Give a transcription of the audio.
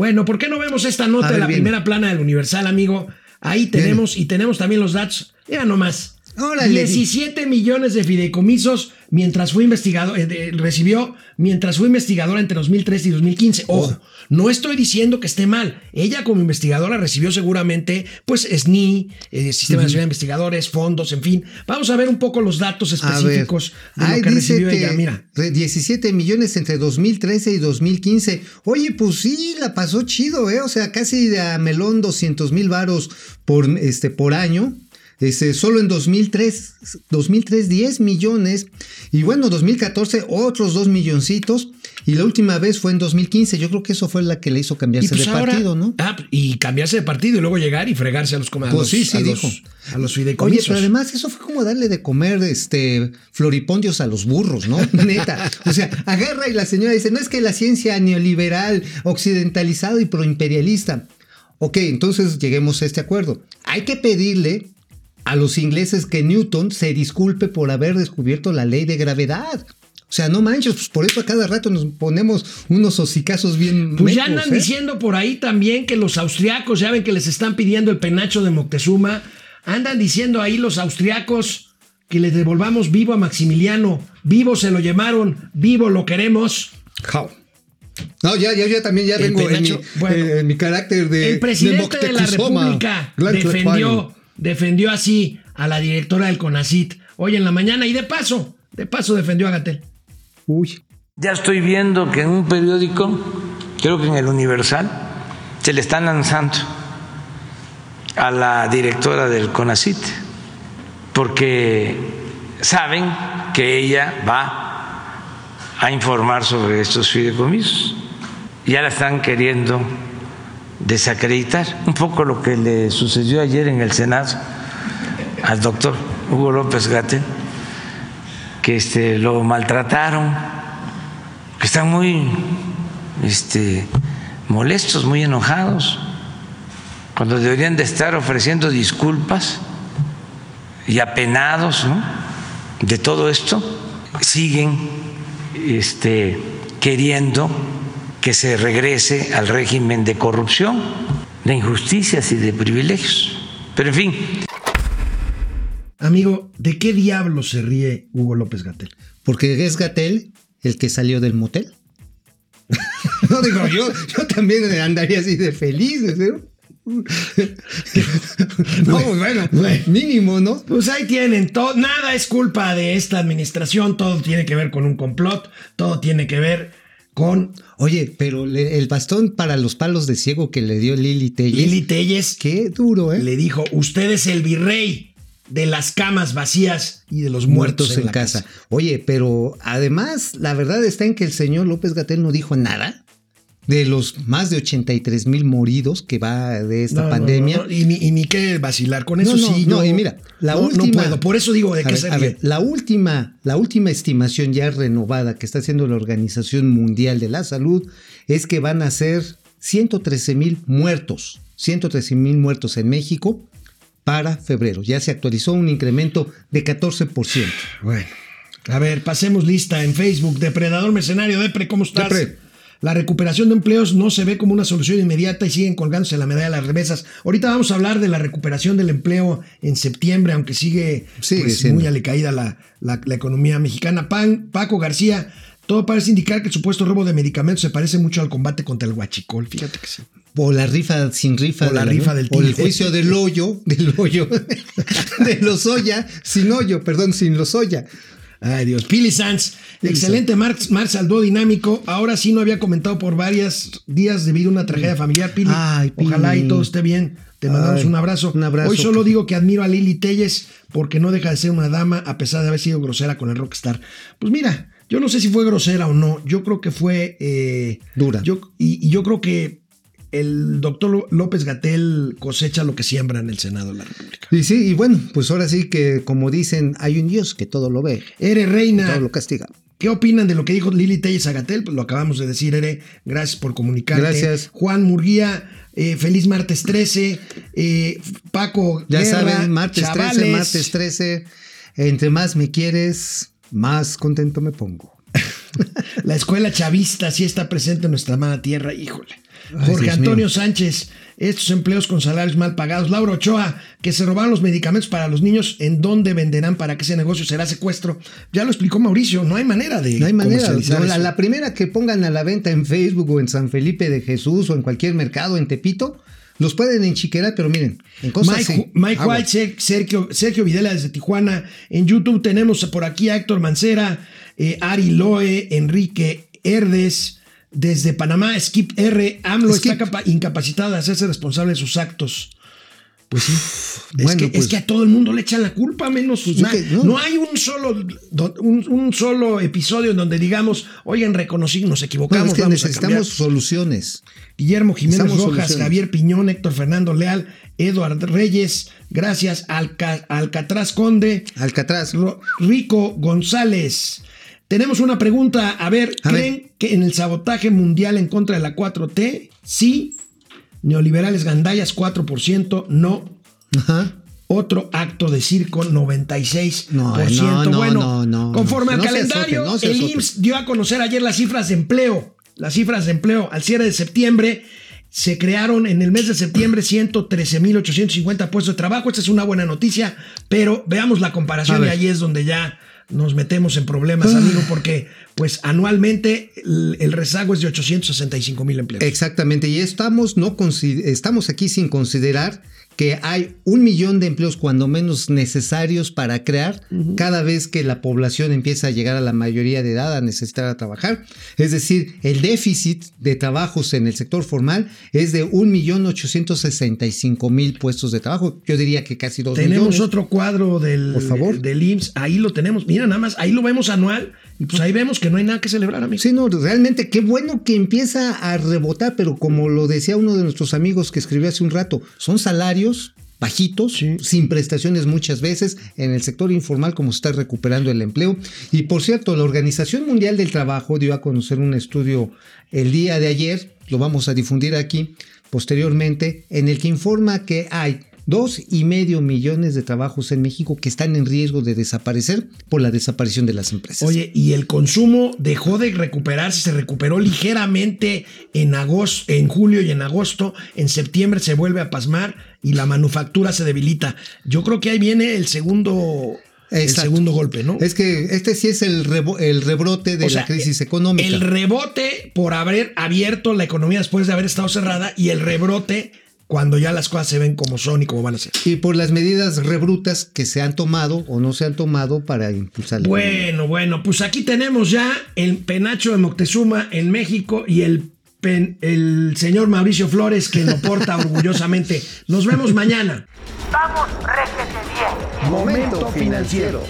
Bueno, ¿por qué no vemos esta nota de la bien. primera plana del Universal, amigo? Ahí tenemos y tenemos también los datos. Mira nomás. Órale. 17 millones de fideicomisos mientras fue investigador, eh, de- recibió mientras fue investigadora entre 2013 y 2015. Ojo, Oh. no estoy diciendo que esté mal. Ella como investigadora recibió seguramente, pues, SNI, eh, Sistema Nacional de Investigadores, fondos, en fin. Vamos a ver un poco los datos específicos de ahí lo que recibió que ella. Mira. re- 17 millones entre 2013 y 2015. Oye, pues sí, la pasó chido, ¿eh? O sea, casi de a melón 200 mil varos por, este, por año. Este, solo en 2003, 2003 10 millones y bueno, 2014 otros 2 milloncitos y la última vez fue en 2015. Yo creo que eso fue la que le hizo cambiarse pues de ahora- partido, ¿no? Ah, y cambiarse de partido y luego llegar y fregarse a los comandos. Pues sí, sí, a los, dijo. a los Oye, fideicomisos. pero además eso fue como darle de comer este floripondios a los burros, ¿no? Neta. O sea, agarra y la señora dice, no es que la ciencia neoliberal, occidentalizado y proimperialista. Ok, entonces lleguemos a este acuerdo. Hay que pedirle a los ingleses que Newton se disculpe por haber descubierto la ley de gravedad. O sea, no manches, pues por eso a cada rato nos ponemos unos hocicazos bien. Pues ya andan ¿eh? diciendo por ahí también que los austriacos, ya ven que les están pidiendo el penacho de Moctezuma, andan diciendo ahí los austriacos que les devolvamos vivo a Maximiliano, vivo se lo llevaron, vivo lo queremos. Jau. No, ya, ya, ya también ya El vengo en mi, bueno. eh, en mi carácter de. El presidente de, la. República defendió. Defendió así a la directora del CONACIT hoy en la mañana y de paso, de paso defendió a Gatel. Uy. Ya estoy viendo que en un periódico, creo que en el Universal, se le están lanzando a la directora del CONACIT, porque saben que ella va a informar sobre estos fideicomisos. Ya la están queriendo desacreditar. Un poco lo que le sucedió ayer en el Senado al doctor Hugo López Gatel que este, lo maltrataron, que están muy este, molestos, muy enojados, cuando deberían de estar ofreciendo disculpas y apenados ¿no? de todo esto, siguen este, queriendo que se regrese al régimen de corrupción, de injusticias y de privilegios. Pero en fin, Amigo, ¿de qué diablo se ríe Hugo López Gatel? Porque es Gatel el que salió del motel. no digo, yo, yo también andaría así de feliz, ¿no? no, pues bueno, Güey. mínimo, ¿no? Pues ahí tienen, todo, nada es culpa de esta administración, todo tiene que ver con un complot, todo tiene que ver con Oye, pero le- el bastón para los palos de ciego que le dio Lili Telles. Lili Telles, Qué duro, ¿eh? le dijo, usted es el virrey de las camas vacías y de los muertos, muertos en, la casa. Oye, pero además, la verdad está en que el señor López Gatel no dijo nada de los más de 83 mil moridos que va de esta No, pandemia. no, no, y, ni, y ni qué vacilar con eso No, no, sí. no, yo y mira, la última- puedo, por eso digo de qué ver, se a ver, la última, la última estimación ya renovada que está haciendo la Organización Mundial de la Salud es que van a ser 113 mil muertos, 113 mil muertos en México para febrero. Ya se actualizó un incremento de 14%. Bueno, a ver, pasemos lista en Facebook. Depredador Mercenario, Depre, ¿cómo estás? Depre. La recuperación de empleos no se ve como una solución inmediata y siguen colgándose la medalla de las remesas. Ahorita vamos a hablar de la recuperación del empleo en septiembre, aunque sigue, Sigue pues, muy alicaída la, la- la economía mexicana. Pan, Paco García, todo parece indicar que el supuesto robo de medicamentos se parece mucho al combate contra el huachicol. Fíjate que sí. O la rifa sin rifa. O la rifa del O el juicio del hoyo, del hoyo, de los Oya, sin hoyo, perdón, sin los Oya. Ay, Dios. Pili Sanz, excelente Marx, Marx al dúo dinámico. Ahora sí no había comentado por varios días debido a una tragedia familiar, Pili. Ay, Pili. Ojalá y todo esté bien. Te mandamos Ay, un abrazo. un abrazo. Hoy solo digo que admiro a Lili Telles porque no deja de ser una dama a pesar de haber sido grosera con el rockstar. Pues mira, yo no sé si fue grosera o no. Yo creo que fue eh, Dura. Yo, y, y yo creo que el doctor López Gatel cosecha lo que siembra en el Senado de la República. Y sí, y bueno, pues ahora sí que como dicen, hay un Dios que todo lo ve, Eres reina. todo lo castiga. ¿Qué opinan de lo que dijo Lili Telles Agatel? Pues lo acabamos de decir, Ere. Gracias por comunicarte. Gracias. Juan Murguía, eh, feliz martes 13. Eh, Paco, Ya Guerra, saben, martes 13, chavales. martes 13, entre más me quieres, más contento me pongo. La escuela chavista sí está presente en nuestra amada tierra. Híjole. Jorge Antonio. Sánchez, estos empleos con salarios mal pagados. Laura Ochoa, que se robaron los medicamentos para los niños, ¿en dónde venderán para que ese negocio será secuestro? Ya lo explicó Mauricio, no hay manera de No hay manera. No, la, eso. la primera que pongan a la venta en Facebook o en San Felipe de Jesús o en cualquier mercado en Tepito, los pueden enchiquerar, pero miren, en cosas Mike, así, Mike. White, Ser- Sergio, Sergio Videla desde Tijuana. En YouTube tenemos por aquí a Héctor Mancera, eh, Ari Loe, Enrique Herdes. Desde Panamá, Skip R. AMLO Skip. está capa- incapacitado de hacerse responsable de sus actos. Pues sí. es, bueno, que, pues- es que a todo el mundo le echan la culpa, menos. Pues na- es que no. no. hay un solo, un, un solo episodio en donde digamos, oigan, reconocí, nos No, equivocamos. es que vamos a cambiar". necesitamos soluciones. Guillermo Jiménez Necesitamos Rojas, soluciones. Javier Piñón, Héctor Fernando Leal, Eduard Reyes, gracias, Alca- Alcatraz Conde, Alcatraz. Rico González. Tenemos una pregunta, a ver, A ¿creen que en el sabotaje mundial en contra de la 4T? Sí. Neoliberales gandallas 4%, no. Ajá. Otro acto de circo, 96%. No, no, no, bueno, no, conforme al calendario, el. IMSS dio a conocer ayer las cifras de empleo. Las cifras de empleo al cierre de septiembre se crearon en el mes de septiembre 113.850 puestos de trabajo. Esta es una buena noticia, pero veamos la comparación y ahí es donde ya nos metemos en problemas, Ah. amigo, porque pues anualmente el, el rezago es de 865 mil empleos. Exactamente, y estamos, no consi- estamos aquí sin considerar que hay un millón de empleos cuando menos necesarios para crear cada vez que la población empieza a llegar a la mayoría de edad a necesitar a trabajar. Es decir, el déficit de trabajos en el sector formal es de un millón ochocientos sesenta y cinco mil puestos de trabajo. Yo diría que casi dos Tenemos millones. otro cuadro del, Por favor. del IMSS, ahí lo tenemos, mira nada más, ahí lo vemos anual y pues ahí vemos que no hay nada que celebrar, amigo. Sí, no, realmente qué bueno que empieza a rebotar, pero como lo decía uno de nuestros amigos que escribió hace un rato, son salarios bajitos, Sí. sin prestaciones muchas veces, en el sector informal como se está recuperando el empleo. Y por cierto, la Organización Mundial del Trabajo dio a conocer un estudio el día de ayer, lo vamos a difundir aquí posteriormente, en el que informa que hay dos y medio millones de trabajos en México que están en riesgo de desaparecer por la desaparición de las empresas. Oye, y el consumo dejó de recuperarse, se recuperó ligeramente en agosto, en julio y en agosto, en septiembre se vuelve a pasmar y la manufactura se debilita. Yo creo que ahí viene el segundo, el segundo golpe, ¿no? Es que este sí es el, rebo- el rebrote de O sea, la crisis económica. El rebote por haber abierto la economía después de haber estado cerrada y el rebrote cuando ya las cosas se ven como son y como van a ser. y por las medidas rebrutas que se han tomado o no se han tomado para impulsar. Bueno, bueno, pues aquí tenemos ya el penacho de Moctezuma en México y el, pen- el señor Mauricio Flores que lo porta orgullosamente. Nos vemos mañana. Vamos, réjete bien. Momento financiero.